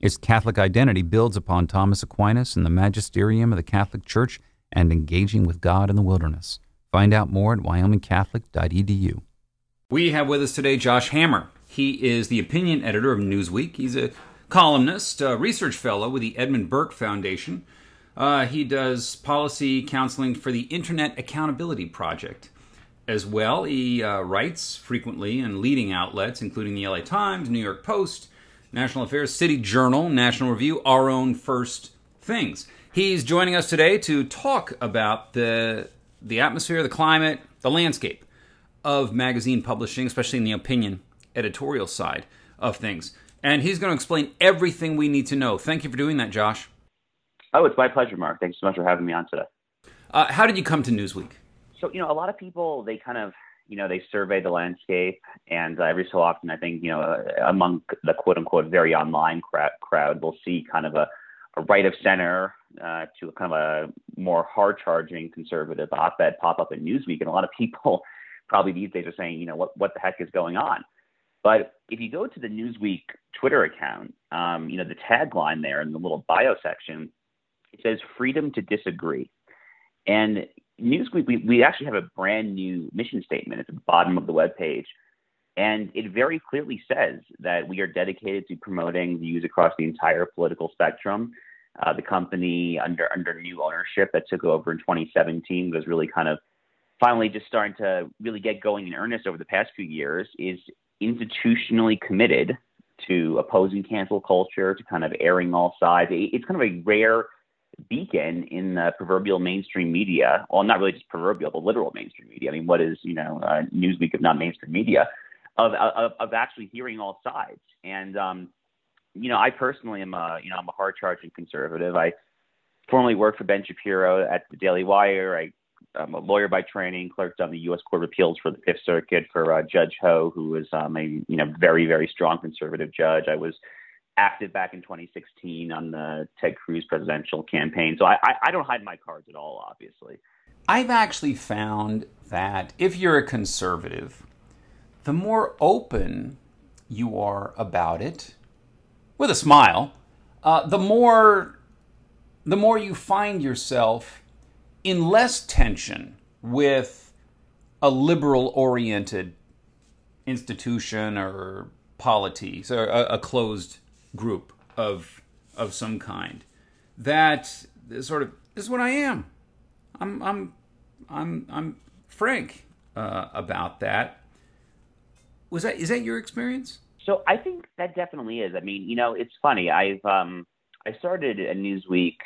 Its Catholic identity builds upon Thomas Aquinas and the magisterium of the Catholic Church and engaging with God in the wilderness. Find out more at wyomingcatholic.edu. We have with us today Josh Hammer. He is the opinion editor of Newsweek. He's a columnist, a research fellow with the Edmund Burke Foundation. Uh, he does policy counseling for the Internet Accountability Project. As well, he uh, writes frequently in leading outlets, including the LA Times, New York Post, National Affairs, City Journal, National Review, our own first things. He's joining us today to talk about the the atmosphere, the climate, the landscape of magazine publishing, especially in the opinion editorial side of things. And he's going to explain everything we need to know. Thank you for doing that, Josh. Oh, it's my pleasure, Mark. Thanks so much for having me on today. Uh, how did you come to Newsweek? So, you know, a lot of people, they kind of you know, they survey the landscape, and uh, every so often, I think, you know, uh, among the quote unquote very online crowd, crowd we'll see kind of a, a right of center uh, to a kind of a more hard charging conservative op ed pop up in Newsweek. And a lot of people probably these days are saying, you know, what, what the heck is going on? But if you go to the Newsweek Twitter account, um, you know, the tagline there in the little bio section, it says freedom to disagree. And Newsweek, we, we actually have a brand new mission statement at the bottom of the web page. And it very clearly says that we are dedicated to promoting views across the entire political spectrum. Uh, the company, under under new ownership that took over in 2017, was really kind of finally just starting to really get going in earnest over the past few years. Is institutionally committed to opposing cancel culture, to kind of airing all sides. It's kind of a rare beacon in the proverbial mainstream media. Well, not really just proverbial, but literal mainstream media. I mean, what is you know uh, Newsweek if not mainstream media? Of, of of actually hearing all sides. And um, you know, I personally am a you know I'm a hard charging conservative. I formerly worked for Ben Shapiro at the Daily Wire. I I'm a lawyer by training, clerked on the U.S. Court of Appeals for the Fifth Circuit for uh, Judge Ho, who was um, a you know very very strong conservative judge. I was active back in 2016 on the Ted Cruz presidential campaign. So I, I, I don't hide my cards at all, obviously. I've actually found that if you're a conservative, the more open you are about it, with a smile, uh, the more the more you find yourself in less tension with a liberal oriented institution or polities or a, a closed group of of some kind. That sort of is what I am. I'm I'm I'm I'm frank uh, about that. Was that is that your experience? So I think that definitely is. I mean, you know, it's funny. I've um I started a Newsweek.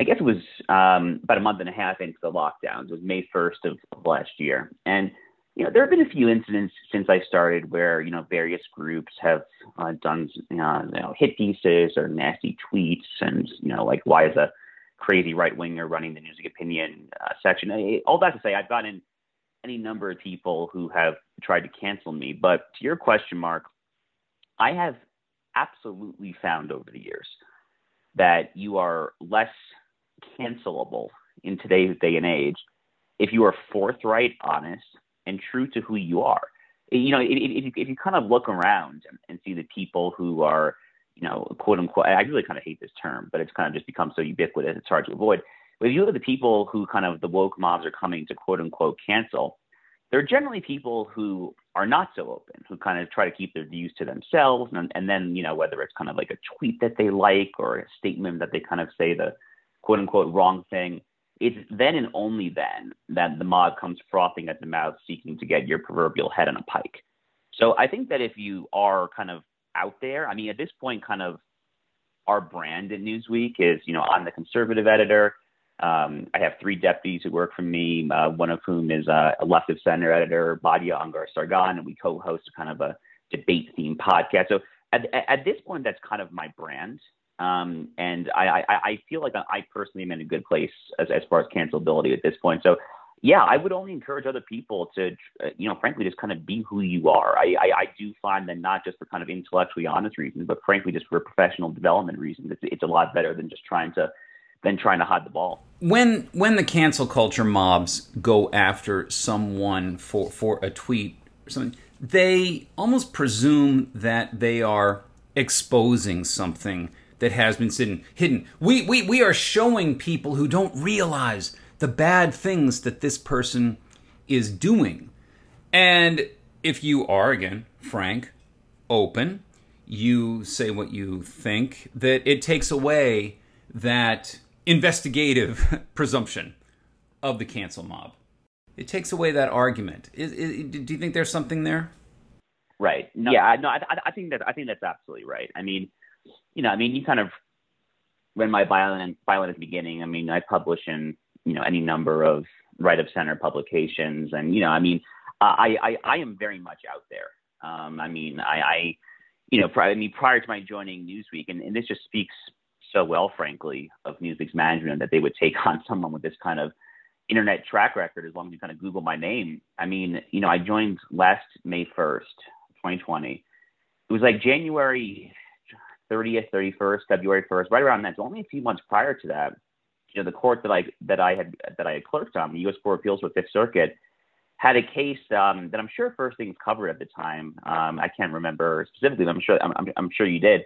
I guess it was um, about a month and a half into the lockdowns. It was May 1st of, of last year, and you know, there have been a few incidents since I started where, you know, various groups have uh, done, you know, hit pieces or nasty tweets and, you know, like why is a crazy right winger running the Newsweek opinion uh, section? All that to say, I've gotten any number of people who have tried to cancel me. But to your question, Mark, I have absolutely found over the years that you are less cancelable in today's day and age if you are forthright, honest, and true to who you are. You know, if, if, you kind of look around and, and see the people who are, you know, quote unquote, I really kind of hate this term, but it's kind of just become so ubiquitous, it's hard to avoid. But if you look at the people who kind of the woke mobs are coming to quote unquote cancel, they're generally people who are not so open, who kind of try to keep their views to themselves. And, and then, you know, whether it's kind of like a tweet that they like or a statement that they kind of say the quote unquote wrong thing, it's then and only then that the mob comes frothing at the mouth, seeking to get your proverbial head on a pike. So I think that if you are kind of out there, I mean, at this point, kind of our brand at Newsweek is, you know, I'm the conservative editor. Um, I have three deputies who work for me, uh, one of whom is uh, a left of center editor, Badia Angar Sargon, and we co-host kind of a debate themed podcast. So at, at this point, that's kind of my brand. Um, and I, I, I feel like I personally am in a good place as, as far as cancelability at this point. So yeah, I would only encourage other people to, uh, you know, frankly, just kind of be who you are. I, I, I, do find that not just for kind of intellectually honest reasons, but frankly, just for professional development reasons, it's, it's a lot better than just trying to than trying to hide the ball. When when the cancel culture mobs go after someone for for a tweet or something, they almost presume that they are exposing something that has been hidden. Hidden. We we we are showing people who don't realize the bad things that this person is doing. And if you are again frank, open, you say what you think, that it takes away that investigative presumption of the cancel mob. It takes away that argument. Is, is, do you think there's something there? Right. No, yeah. No. I, I think that I think that's absolutely right. I mean, you know, I mean, you kind of when my violent at the beginning. I mean, I publish in you know any number of right of center publications, and you know, I mean, I I, I am very much out there. Um, I mean, I, I you know, prior, I mean, prior to my joining Newsweek, and, and this just speaks so well, frankly, of Newsweek's management that they would take on someone with this kind of internet track record as long as you kind of Google my name. I mean, you know, I joined last May 1st, 2020. It was like January 30th, 31st, February 1st, right around that. So only a few months prior to that, you know, the court that I that I had that I had clerked on, the U.S. Court of Appeals for Fifth Circuit, had a case um, that I'm sure First Things covered at the time. Um, I can't remember specifically, but I'm sure I'm, I'm, I'm sure you did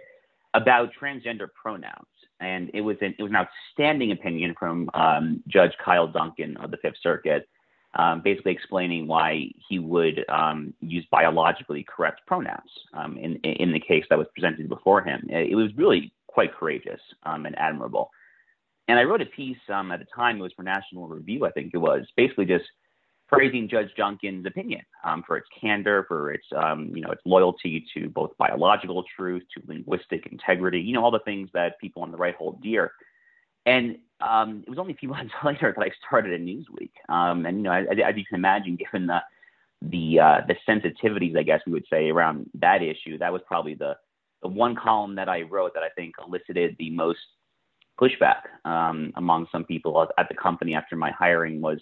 about transgender pronouns and it was an it was an outstanding opinion from um, Judge Kyle Duncan of the Fifth Circuit, um, basically explaining why he would um, use biologically correct pronouns um, in in the case that was presented before him. It was really quite courageous um, and admirable. And I wrote a piece um, at the time. It was for National Review, I think it was, basically just praising Judge Duncan's opinion um, for its candor, for its you know its loyalty to both biological truth, to linguistic integrity, you know all the things that people on the right hold dear. And um, it was only a few months later that I started a Newsweek. Um, and you know, as, as, you can imagine, given the the uh, the sensitivities, I guess we would say around that issue, that was probably the the one column that I wrote that I think elicited the most pushback um, among some people at the company after my hiring was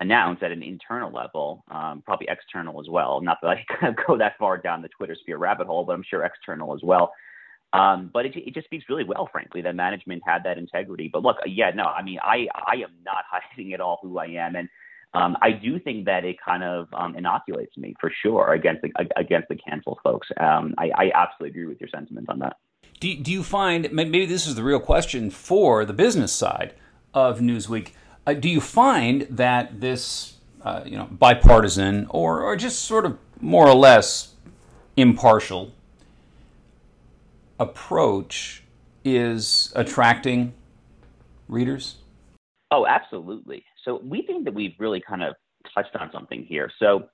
announced at an internal level, um, probably external as well. Not that I kind of go that far down the Twitter sphere rabbit hole, but I'm sure external as well. Um, but it, it just speaks really well, frankly, that management had that integrity. But look, yeah, no, I mean, I, I am not hiding at all who I am. And um, I do think that it kind of um, inoculates me for sure against the, against the cancel folks. Um, I, I absolutely agree with your sentiment on that. Do, do you find, maybe this is the real question for the business side of Newsweek, uh, do you find that this, uh, you know, bipartisan or, or just sort of more or less impartial approach is attracting readers? Oh, absolutely. So we think that we've really kind of touched on something here. So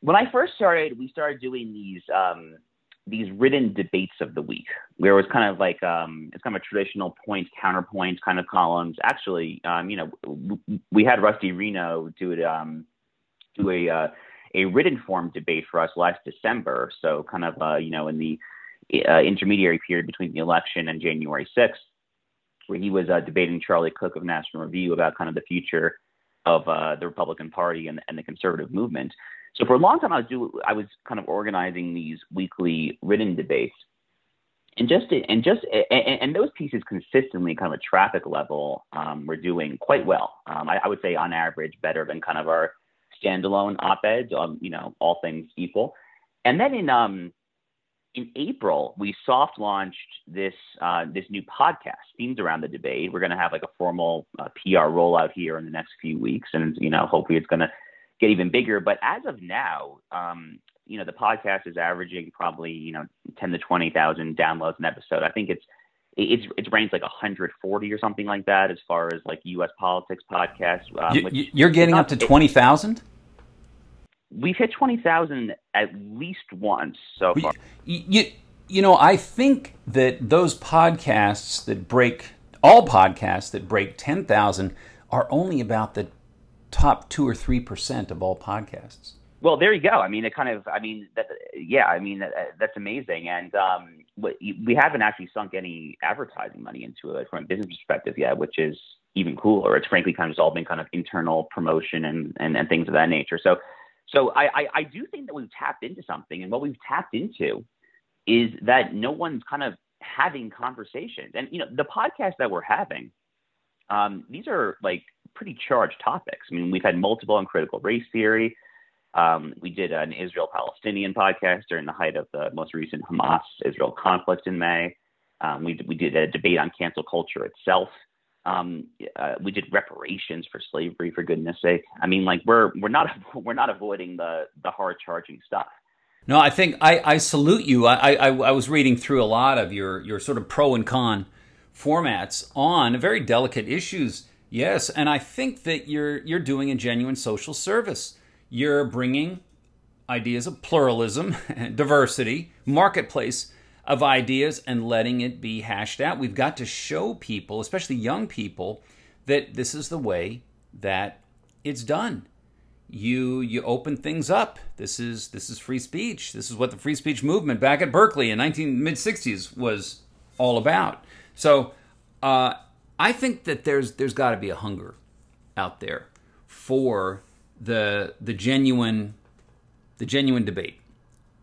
when I first started, we started doing these um, these written debates of the week, where it was kind of like um, it's kind of a traditional point counterpoint kind of columns. Actually, um, you know, we had Rusty Reno do it um, do a uh, a written form debate for us last December. So kind of uh, you know in the uh, intermediary period between the election and January 6th, where he was uh, debating Charlie Cooke of National Review about kind of the future of uh, the Republican Party and, and the conservative movement. So for a long time, I was do I was kind of organizing these weekly written debates, and just and just and, and those pieces consistently kind of a traffic level um, were doing quite well. Um, I, I, would say on average better than kind of our standalone op-ed. Um, you know, all things equal. And then in um in April, we soft launched this uh, this new podcast themed around the debate. We're going to have like a formal uh, PR rollout here in the next few weeks, and you know, hopefully, it's going to get even bigger. But as of now, um, you know, the podcast is averaging probably, you know, 10 to 20,000 downloads an episode. I think it's, it's it's ranked like 140 or something like that as far as like U.S. politics podcasts. Um, you, are getting up to 20,000. We've hit 20,000 at least once so far. You, you, you know, I think that those podcasts that break all podcasts that break 10,000 are only about the top two or three percent of all podcasts. Well, there you go. I mean, it kind of. I mean, that, yeah. I mean, that, that's amazing. And um, we haven't actually sunk any advertising money into it from a business perspective yet, which is even cooler. It's frankly kind of all been kind of internal promotion and, and, and things of that nature. So, so I, I, I do think that we've tapped into something, and what we've tapped into is that no one's kind of having conversations. And you know, the podcast that we're having, um, these are like pretty charged topics. I mean, we've had multiple on critical race theory. Um, we did an Israel Palestinian podcast during the height of the most recent Hamas Israel conflict in May. Um, we, we did a debate on cancel culture itself. Um, uh, we did reparations for slavery, for goodness sake. I mean, like we're we're not we're not avoiding the the hard charging stuff. No, I think I, I salute you. I, I, I was reading through a lot of your your sort of pro and con formats on very delicate issues. Yes, and I think that you're you're doing a genuine social service you're bringing ideas of pluralism, diversity, marketplace of ideas, and letting it be hashed out. We've got to show people, especially young people, that this is the way that it's done. You you open things up. This is this is free speech. This is what the free speech movement back at Berkeley in 19 mid 60s was all about. So uh, I think that there's there's got to be a hunger out there for the the genuine the genuine debate,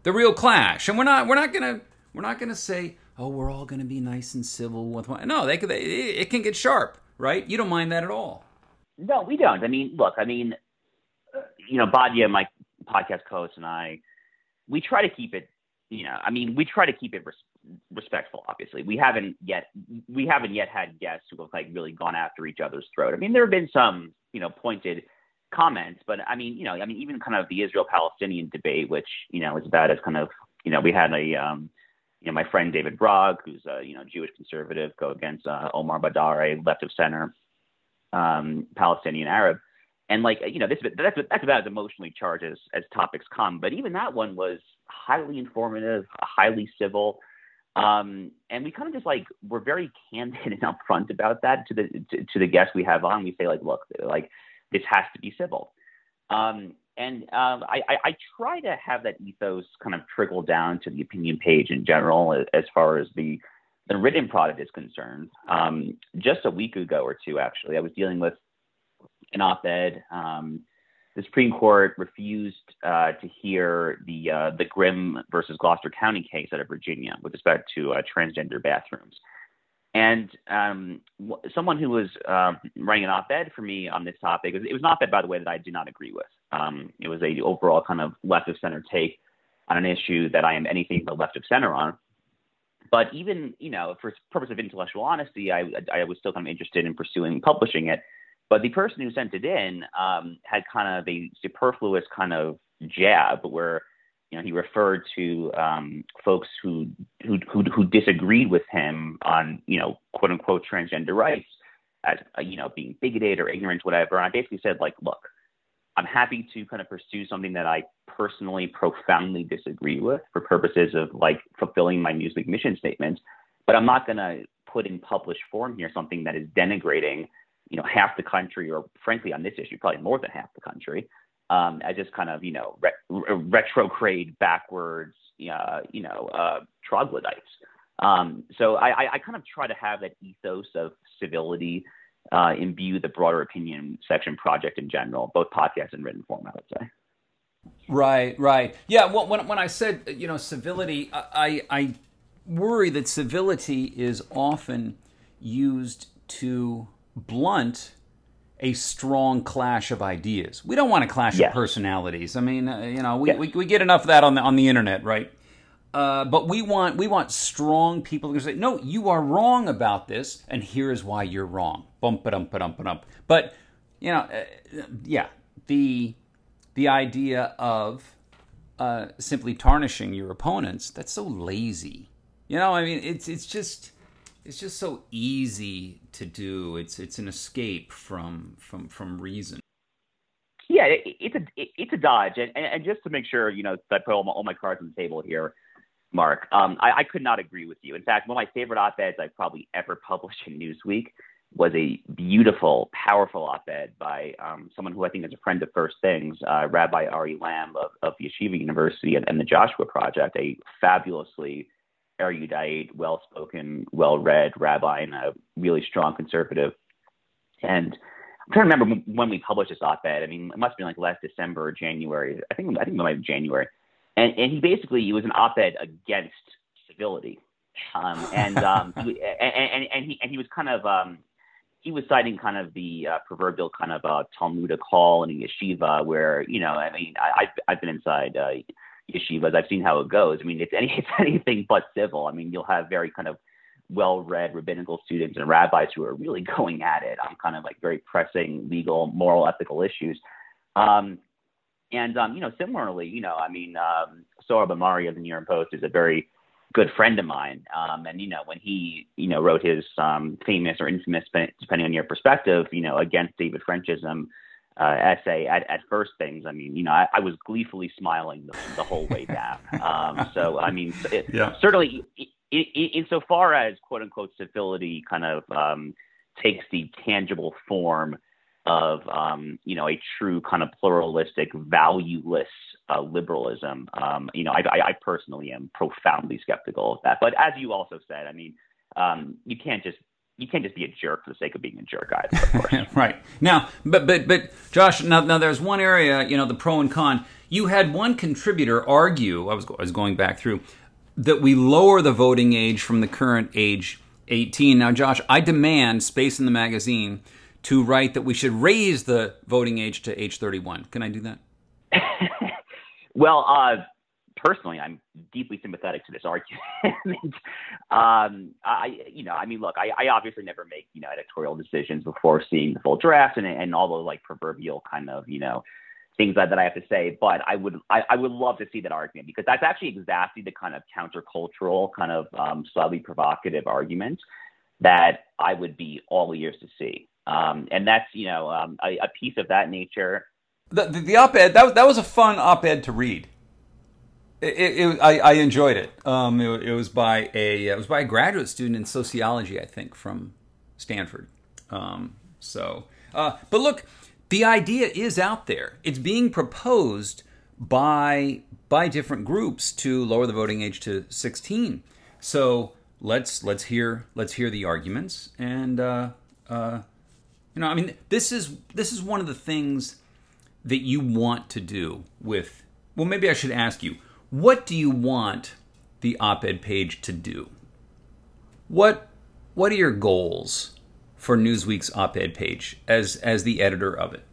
the real clash. And we're not we're not gonna we're not gonna say oh we're all gonna be nice and civil with one. No, they, they it can get sharp, right? You don't mind that at all. No, we don't. I mean, look, I mean, uh, you know, Batya, my podcast co-host, and I, we try to keep it. You know, I mean, we try to keep it res- respectful. Obviously, we haven't yet we haven't yet had guests who have like really gone after each other's throat. I mean, there have been some you know pointed comments. But I mean, you know, I mean, even kind of the Israel-Palestinian debate, which you know is about as kind of you know we had a um, you know my friend David Brog, who's a you know Jewish conservative, go against uh, Omar Baddar, left of center um, Palestinian Arab. And like you know, this that's that's about as emotionally charged as, as topics come. But even that one was highly informative, highly civil, um, and we kind of just like we're very candid and upfront about that to the to, to the guests we have on. We say like, look, like this has to be civil. Um, and um, I, I, try to have that ethos kind of trickle down to the opinion page in general, as far as the the written product is concerned. Um, just a week ago or two, actually, I was dealing with an op-ed. Um, the Supreme Court refused uh, to hear the uh, the Grimm versus Gloucester County case out of Virginia with respect to uh, transgender bathrooms. And um, someone who was um, writing an op-ed for me on this topic, it was an op-ed, by the way, that I do not agree with. Um, it was a overall kind of left of center take on an issue that I am anything but left of center on. But even, you know, for the purpose of intellectual honesty, I, I was still kind of interested in pursuing publishing it. But the person who sent it in um, had kind of a superfluous kind of jab where you know, he referred to um, folks who, who, who who disagreed with him on you know quote unquote transgender rights as uh, you know being bigoted or ignorant, whatever. And I basically said like, look, I'm happy to kind of pursue something that I personally profoundly disagree with for purposes of like fulfilling my Newsweek mission statement, but I'm not going to put in published form here something that is denigrating you know half the country or frankly on this issue probably more than half the country um, as just kind of you know re- retrograde backwards uh, you know uh, troglodytes. Um, so I, I, kind of try to have that ethos of civility uh, imbue the broader opinion section project in general, both podcast and written form. I would say. Right, right, yeah. When when I said you know civility, I I worry that civility is often used to blunt a strong clash of ideas. We don't want a clash of personalities. I mean, uh, you know, we, we, we get enough of that on the on the internet, right? Uh, but we want we want strong people to say, no, you are wrong about this, and here is why you're wrong. Bump it up, up, up. But you know, uh, yeah, the the idea of uh, simply tarnishing your opponents that's so lazy. You know, I mean, it's it's just it's just so easy to do. It's it's an escape from from from reason. Yeah, it, it's a it, it's a dodge, and, and just to make sure you know I put all my, all my cards on the table here, Mark. Um, I, I could not agree with you. In fact, one of my favorite op-eds I've probably ever published in Newsweek was a beautiful, powerful op-ed by um, someone who I think is a friend of First Things, uh, Rabbi Ari Lamm of, of Yeshiva University and, and the Joshua Project, a fabulously erudite, well-spoken, well-read rabbi and a really strong conservative. And I'm trying to remember when we published this op-ed. I mean, it must have been like last December or January. I think I think it might be January. And, and he basically it was an op-ed against civility, um, and, um, he, and, and and he and he was kind of um, he was citing kind of the uh, proverbial kind of uh, Talmudic hall in a yeshiva where you know I mean I, I've I've been inside. Uh, yeshivas. I've seen how it goes. I mean, it's any it's anything but civil. I mean, you'll have very kind of well-read rabbinical students and rabbis who are really going at it on kind of like very pressing legal, moral, ethical issues. Um, and um, you know, similarly, you know, I mean, um, Sohrab Ahmari of the New York Post is a very good friend of mine. Um, and you know, when he you know wrote his um, famous or infamous, depending on your perspective, you know, against David Frenchism uh, essay at, at first things. I mean, you know, I, I was gleefully smiling the, the whole way down. Um, so, I mean, it, yeah. certainly, in, in, insofar as quote unquote civility kind of um, takes the tangible form of, um, you know, a true kind of pluralistic, valueless uh, liberalism, um, you know, I, I, I personally am profoundly skeptical of that. But as you also said, I mean, um, you can't just you can't just be a jerk for the sake of being a jerk either. right now, but but but Josh, now now there's one area, you know, the pro and con. You had one contributor argue. I was I was going back through that we lower the voting age from the current age 18. Now, Josh, I demand Space in the magazine to write that we should raise the voting age to age 31. Can I do that? well, uh, personally, I'm deeply sympathetic to this argument. um, I, you know, I mean, look, I, I obviously never make, you know, editorial decisions before seeing the full draft and, and all the like proverbial kind of, you know, things that, that I have to say. But I would, I, I would love to see that argument because that's actually exactly the kind of countercultural, kind of um, slightly provocative argument that I would be all ears to see. Um, and that's, you know, um, a, a piece of that nature. The, the, the op-ed that was, that was a fun op-ed to read. It, it, I, I, enjoyed it. Um, it. it. was by a it was by a graduate student in sociology, I think, from Stanford. Um, so, uh, but look, the idea is out there. It's being proposed by by different groups to lower the voting age to 16. So let's let's hear let's hear the arguments and uh, uh, you know I mean this is this is one of the things that you want to do with. Well, maybe I should ask you what do you want the op-ed page to do? What what are your goals for Newsweek's op-ed page as as the editor of it?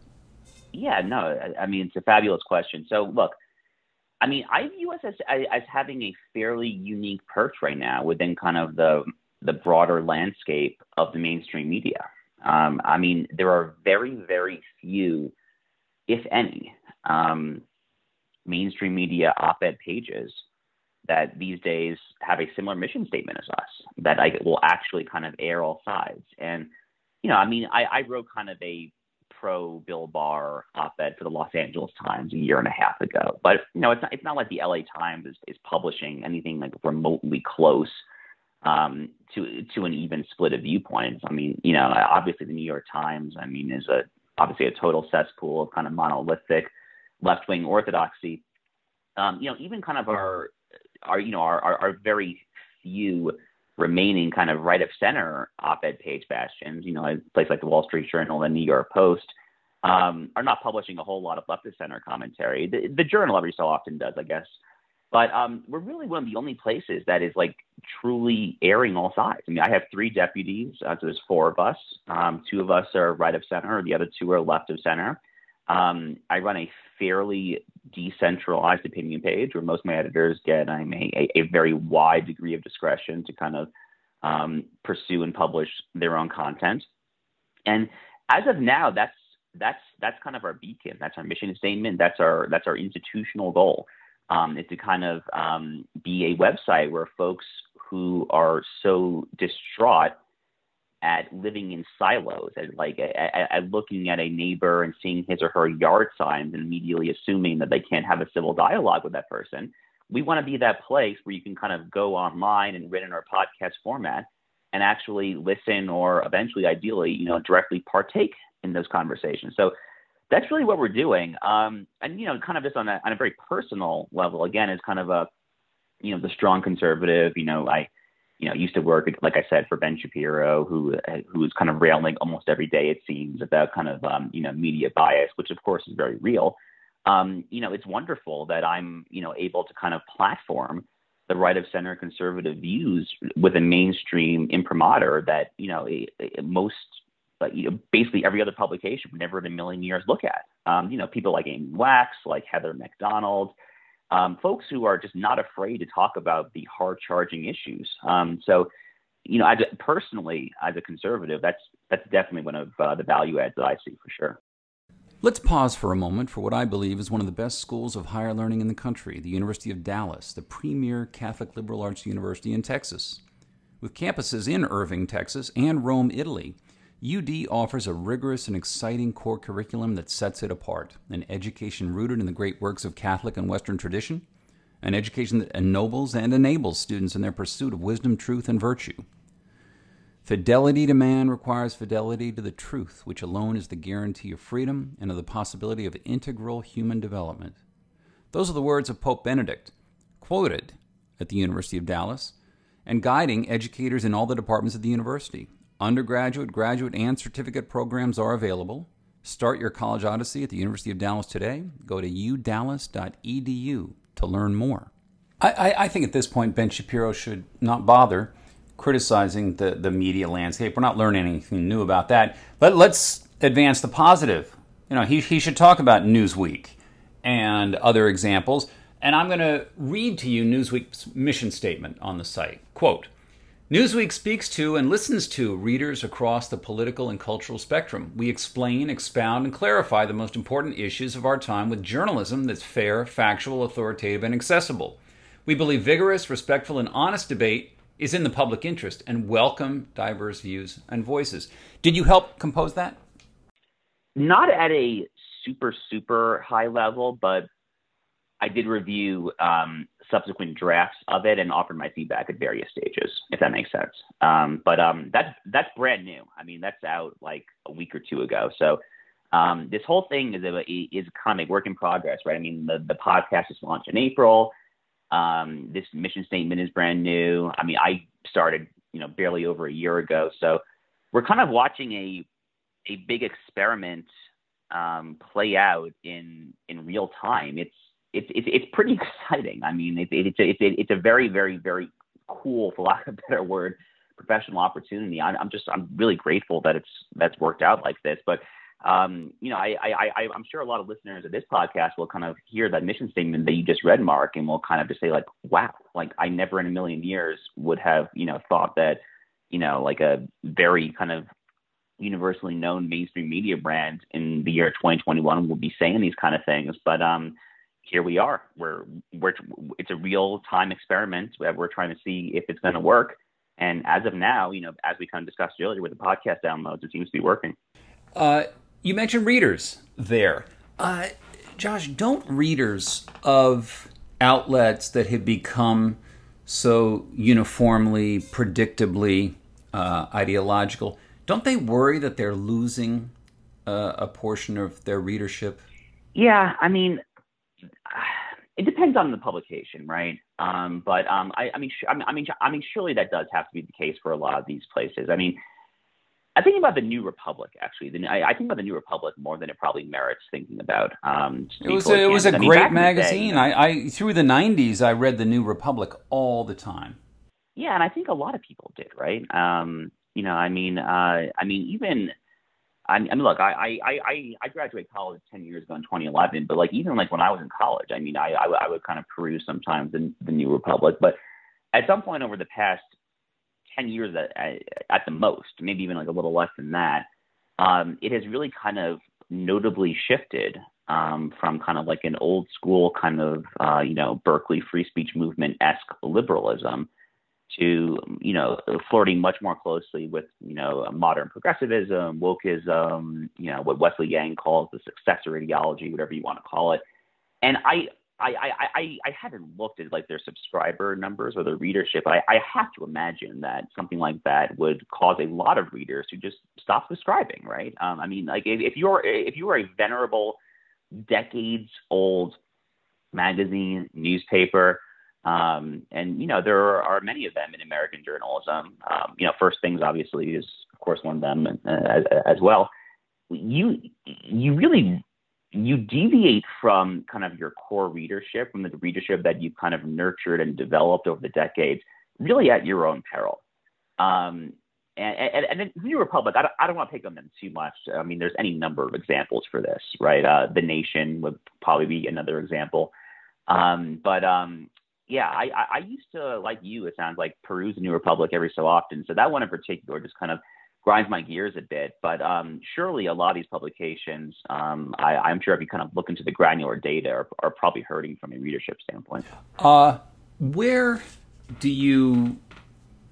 Yeah, no, I mean it's a fabulous question. So look, I mean I view us as as having a fairly unique perch right now within kind of the the broader landscape of the mainstream media. Um, I mean there are very very few, if any, um, mainstream media op-ed pages that these days have a similar mission statement as us that will actually kind of air all sides. And you know, I mean, I, I wrote kind of a pro Bill Barr op-ed for the Los Angeles Times a year and a half ago, but you know, it's not it's not like the LA Times is, is publishing anything like remotely close um, to to an even split of viewpoints. I mean, you know, obviously the New York Times, I mean, is a obviously a total cesspool of kind of monolithic left wing orthodoxy, um, you know, even kind of our, our you know, our, our, our very few remaining kind of right of center op-ed page bastions, you know, a place like the Wall Street Journal, the New York Post, um, are not publishing a whole lot of left of center commentary. The, the Journal every so often does, I guess. But um, we're really one of the only places that is like truly airing all sides. I mean, I have three deputies, uh, so there's four of us. Um, two of us are right of center, the other two are left of center. Um, I run a fairly decentralized opinion page where most of my editors get I'm a, a very wide degree of discretion to kind of um, pursue and publish their own content. And as of now, that's that's that's kind of our beacon. That's our mission statement. That's our that's our institutional goal. um, is to kind of um, be a website where folks who are so distraught at living in silos, at like at, at, looking at a neighbor and seeing his or her yard signs and immediately assuming that they can't have a civil dialogue with that person. We want to be that place where you can kind of go online and in our podcast format and actually listen or eventually, ideally, you know, directly partake in those conversations. So that's really what we're doing. Um, and you know, kind of just on a on a very personal level, again, is kind of a you know the strong conservative. You know, I you know used to work like I said for Ben Shapiro, who who was kind of railing almost every day it seems about kind of um, you know media bias, which of course is very real. Um, you know, it's wonderful that I'm you know able to kind of platform the right of center conservative views with a mainstream imprimatur that you know most like you know, basically every other publication would never in a million years look at. Um, you know, people like Amy Wax, like Heather Mac Donald, um, folks who are just not afraid to talk about the hard charging issues. Um, so, you know, a, personally, as a conservative, that's that's definitely one of uh, the value adds that I see for sure. Let's pause for a moment for what I believe is one of the best schools of higher learning in the country, the University of Dallas, the premier Catholic liberal arts university in Texas. With campuses in Irving, Texas, and Rome, Italy, UD offers a rigorous and exciting core curriculum that sets it apart an education rooted in the great works of Catholic and Western tradition, an education that ennobles and enables students in their pursuit of wisdom, truth, and virtue. Fidelity to man requires fidelity to the truth, which alone is the guarantee of freedom and of the possibility of integral human development. Those are the words of Pope Benedict, quoted at the University of Dallas, and guiding educators in all the departments of the university. Undergraduate, graduate, and certificate programs are available. Start your college odyssey at the University of Dallas today. Go to udallas.edu to learn more. I, I, I, think at this point, Ben Shapiro should not bother criticizing the, the media landscape. We're not learning anything new about that. But let's advance the positive. You know, he, he should talk about Newsweek and other examples. And I'm going to read to you Newsweek's mission statement on the site. Quote, Newsweek speaks to and listens to readers across the political and cultural spectrum. We explain, expound, and clarify the most important issues of our time with journalism that's fair, factual, authoritative, and accessible. We believe vigorous, respectful, and honest debate is in the public interest and welcome diverse views and voices. Did you help compose that? Not at a super, super high level, but I did review um, subsequent drafts of it and offered my feedback at various stages, if that makes sense. Um, but um, that's that's brand new. I mean, that's out like a week or two ago. So um, this whole thing is a, is kind of a work in progress, right? I mean, the the podcast is launched in April. Um, this mission statement is brand new. I mean, I started you know barely over a year ago, so we're kind of watching a a big experiment um, play out in in real time. It's it's it's it's pretty exciting. I mean, it's it's it's it's a very very very cool, for lack of a better word, professional opportunity. I'm, I'm just I'm really grateful that it's that's worked out like this. But um, you know, I, I, I I'm sure a lot of listeners of this podcast will kind of hear that mission statement that you just read, Mark, and will kind of just say like, wow, like I never in a million years would have you know thought that you know like a very kind of universally known mainstream media brand in the year 2021 will be saying these kind of things. But um, here we are. We're, we're it's a real time experiment we're trying to see if it's going to work. And as of now, you know, as we kind of discussed earlier with the podcast downloads, it seems to be working. Uh, you mentioned readers there. Uh, Josh, don't readers of outlets that have become so uniformly, predictably uh, ideological, don't they worry that they're losing uh, a portion of their readership? Yeah, I mean, it depends on the publication, right? Um, but um, I, I, mean, I mean, I mean, surely that does have to be the case for a lot of these places. I mean, I think about the New Republic actually. The, I, I, think about the New Republic more than it probably merits thinking about. Um, it was a, it was a I mean, great magazine. Day, I, I through the '90s, I read the New Republic all the time. Yeah, and I think a lot of people did, right? Um, you know, I mean, uh, I mean, even I mean, look, I, I, I, I graduated college 10 years ago in 2011, but like, even like when I was in college, I mean, I, I, I would kind of peruse sometimes the, the New Republic, but at some point over the past 10 years at, at the most, maybe even like a little less than that, um, it has really kind of notably shifted um, from kind of like an old school kind of uh, you know Berkeley free speech movement esque liberalism to you know flirting much more closely with you know modern progressivism, wokeism, you know what Wesley Yang calls the successor ideology, whatever you want to call it. And I I, I, I, I haven't looked at like their subscriber numbers or their readership. I, I have to imagine that something like that would cause a lot of readers to just stop subscribing, right? Um, I mean, like if, if you're if you are a venerable, decades old magazine, newspaper, um, and you know there are many of them in American journalism. Um, you know, First Things obviously is of course one of them uh, as, as well. You you really you deviate from kind of your core readership, from the readership that you've kind of nurtured and developed over the decades, really at your own peril. Um, and, and, and then New Republic, I don't, I don't want to pick on them too much. I mean, there's any number of examples for this, right? Uh, the Nation would probably be another example. Um, but um, yeah, I, I used to, like you, it sounds like, peruse the New Republic every so often. So that one in particular just kind of grinds my gears a bit. But um, surely a lot of these publications, um, I, am sure if you kind of look into the granular data, are, are probably hurting from a readership standpoint. Uh, where do you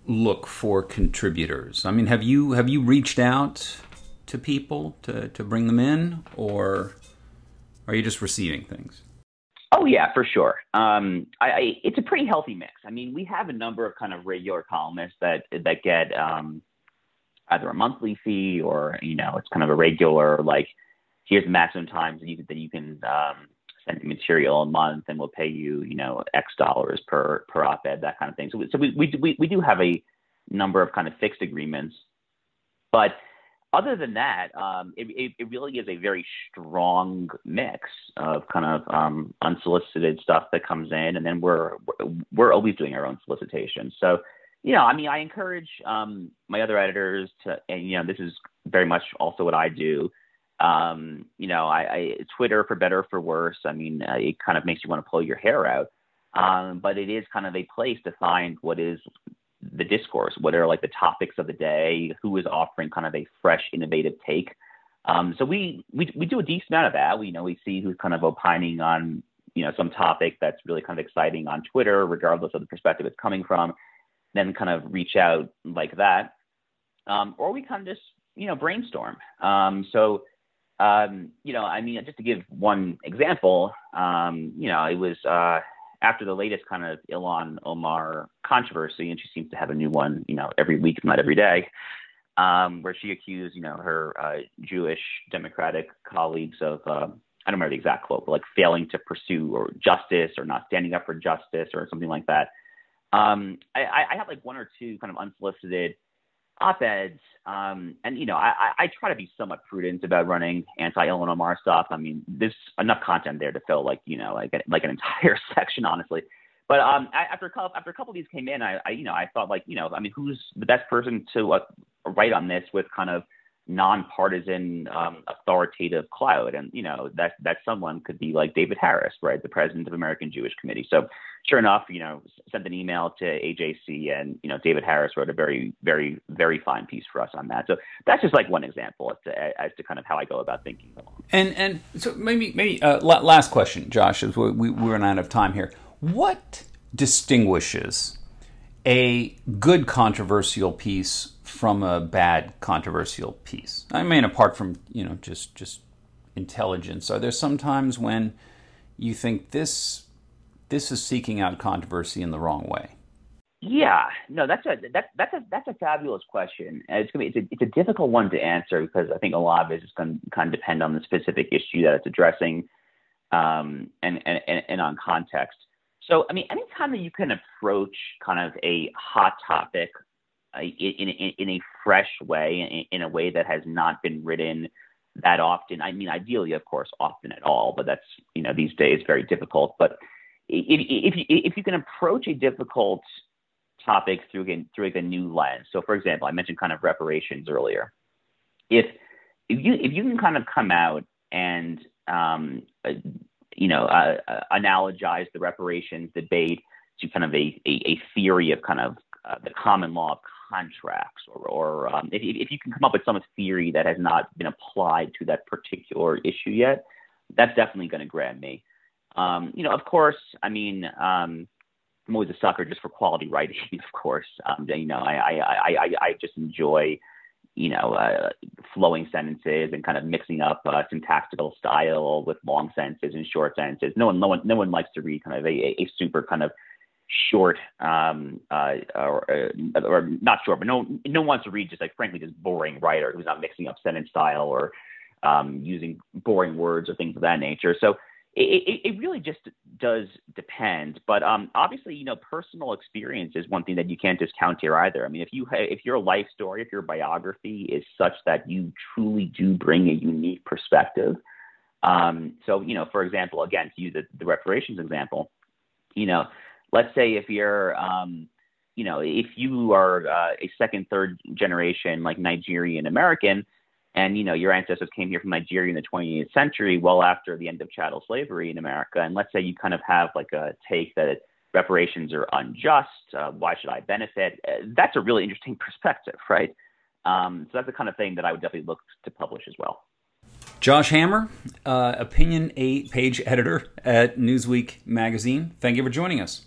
look for contributors? I mean, have you have you reached out to people to, to bring them in, or are you just receiving things? Oh yeah, for sure. Um, I, I, it's a pretty healthy mix. I mean, we have a number of kind of regular columnists that that get um, either a monthly fee or you know it's kind of a regular like here's the maximum times that you that you can um, send material a month and we'll pay you you know X dollars per per op-ed that kind of thing. So we, so we we we do have a number of kind of fixed agreements, but other than that, um, it, it, it, really is a very strong mix of kind of um, unsolicited stuff that comes in, and then we're we're always doing our own solicitation. So you know, I mean, I encourage um, my other editors to, and you know, this is very much also what I do. Um, you know, I, I Twitter for better or for worse. I mean, uh, it kind of makes you want to pull your hair out, um, but it is kind of a place to find what is the discourse, what are like the topics of the day, who is offering kind of a fresh, innovative take. Um, so we, we we do a decent amount of that. We you know we see who's kind of opining on you know some topic that's really kind of exciting on Twitter, regardless of the perspective it's coming from then kind of reach out like that. Um, or we kind of just, you know, brainstorm. Um, so, um, you know, I mean, just to give one example, um, you know, it was uh, after the latest kind of Ilhan Omar controversy, and she seems to have a new one, you know, every week, not every day, um, where she accused, you know, her uh, Jewish Democratic colleagues of, uh, I don't remember the exact quote, but like failing to pursue or justice or not standing up for justice or something like that. Um, I, I have like one or two kind of unsolicited op-eds, um, and you know, I, I try to be somewhat prudent about running anti-Ilhan Omar stuff. I mean, there's enough content there to fill like you know, like like an entire section, honestly. But um, after a couple after a couple of these came in, I, I you know, I thought like you know, I mean, who's the best person to uh, write on this with kind of nonpartisan um, authoritative cloud and you know that that someone could be like david harris right the president of american jewish committee. So sure enough you know sent an email to ajc and you know david harris wrote a very very very fine piece for us on that. So that's just like one example as to, as to kind of how i go about thinking. And and so maybe maybe uh, last question josh as we, we, we're out of time here. What distinguishes a good controversial piece from a bad controversial piece. I mean, apart from you know just just intelligence, are there some times when you think this this is seeking out controversy in the wrong way? Yeah, no, that's a that's that's a that's a fabulous question. It's gonna be it's a, it's a difficult one to answer because I think a lot of it is going to kind of depend on the specific issue that it's addressing, um, and, and and on context. So, I mean, anytime that you can approach kind of a hot topic in, in, in a fresh way, in, in a way that has not been written that often. I mean, ideally, of course, often at all, but that's you know these days very difficult. But if if you, if you can approach a difficult topic through again through like a new lens. So, for example, I mentioned kind of reparations earlier. If if you if you can kind of come out and um, uh, you know uh, uh, analogize the reparations debate to kind of a, a, a theory of kind of uh, the common law of contracts, or, or um, if, if you can come up with some theory that has not been applied to that particular issue yet, that's definitely going to grab me. Um, you know, of course, I mean, um, I'm always a sucker just for quality writing, of course. Um, you know, I, I, I, I just enjoy, you know, uh, flowing sentences and kind of mixing up uh, syntactical style with long sentences and short sentences. No one, no one, no one likes to read kind of a, a super kind of short, um, uh, or, uh, or not short, but no, no one wants to read just like frankly just boring writer who's not mixing up sentence style or um, using boring words or things of that nature. So it, it, really just does depend. But um, obviously, you know, personal experience is one thing that you can't discount here either. I mean, if you if your life story, if your biography is such that you truly do bring a unique perspective. Um, so, you know, for example, again, to use the, the reparations example, you know, let's say if you're, um, you know, if you are uh, a second, third generation like Nigerian American, and you know your ancestors came here from Nigeria in the 20th century, well after the end of chattel slavery in America, and let's say you kind of have like a take that reparations are unjust. Uh, why should I benefit? Uh, that's a really interesting perspective, right? Um, so that's the kind of thing that I would definitely look to publish as well. Josh Hammer, uh, opinion eight page editor at Newsweek magazine. Thank you for joining us.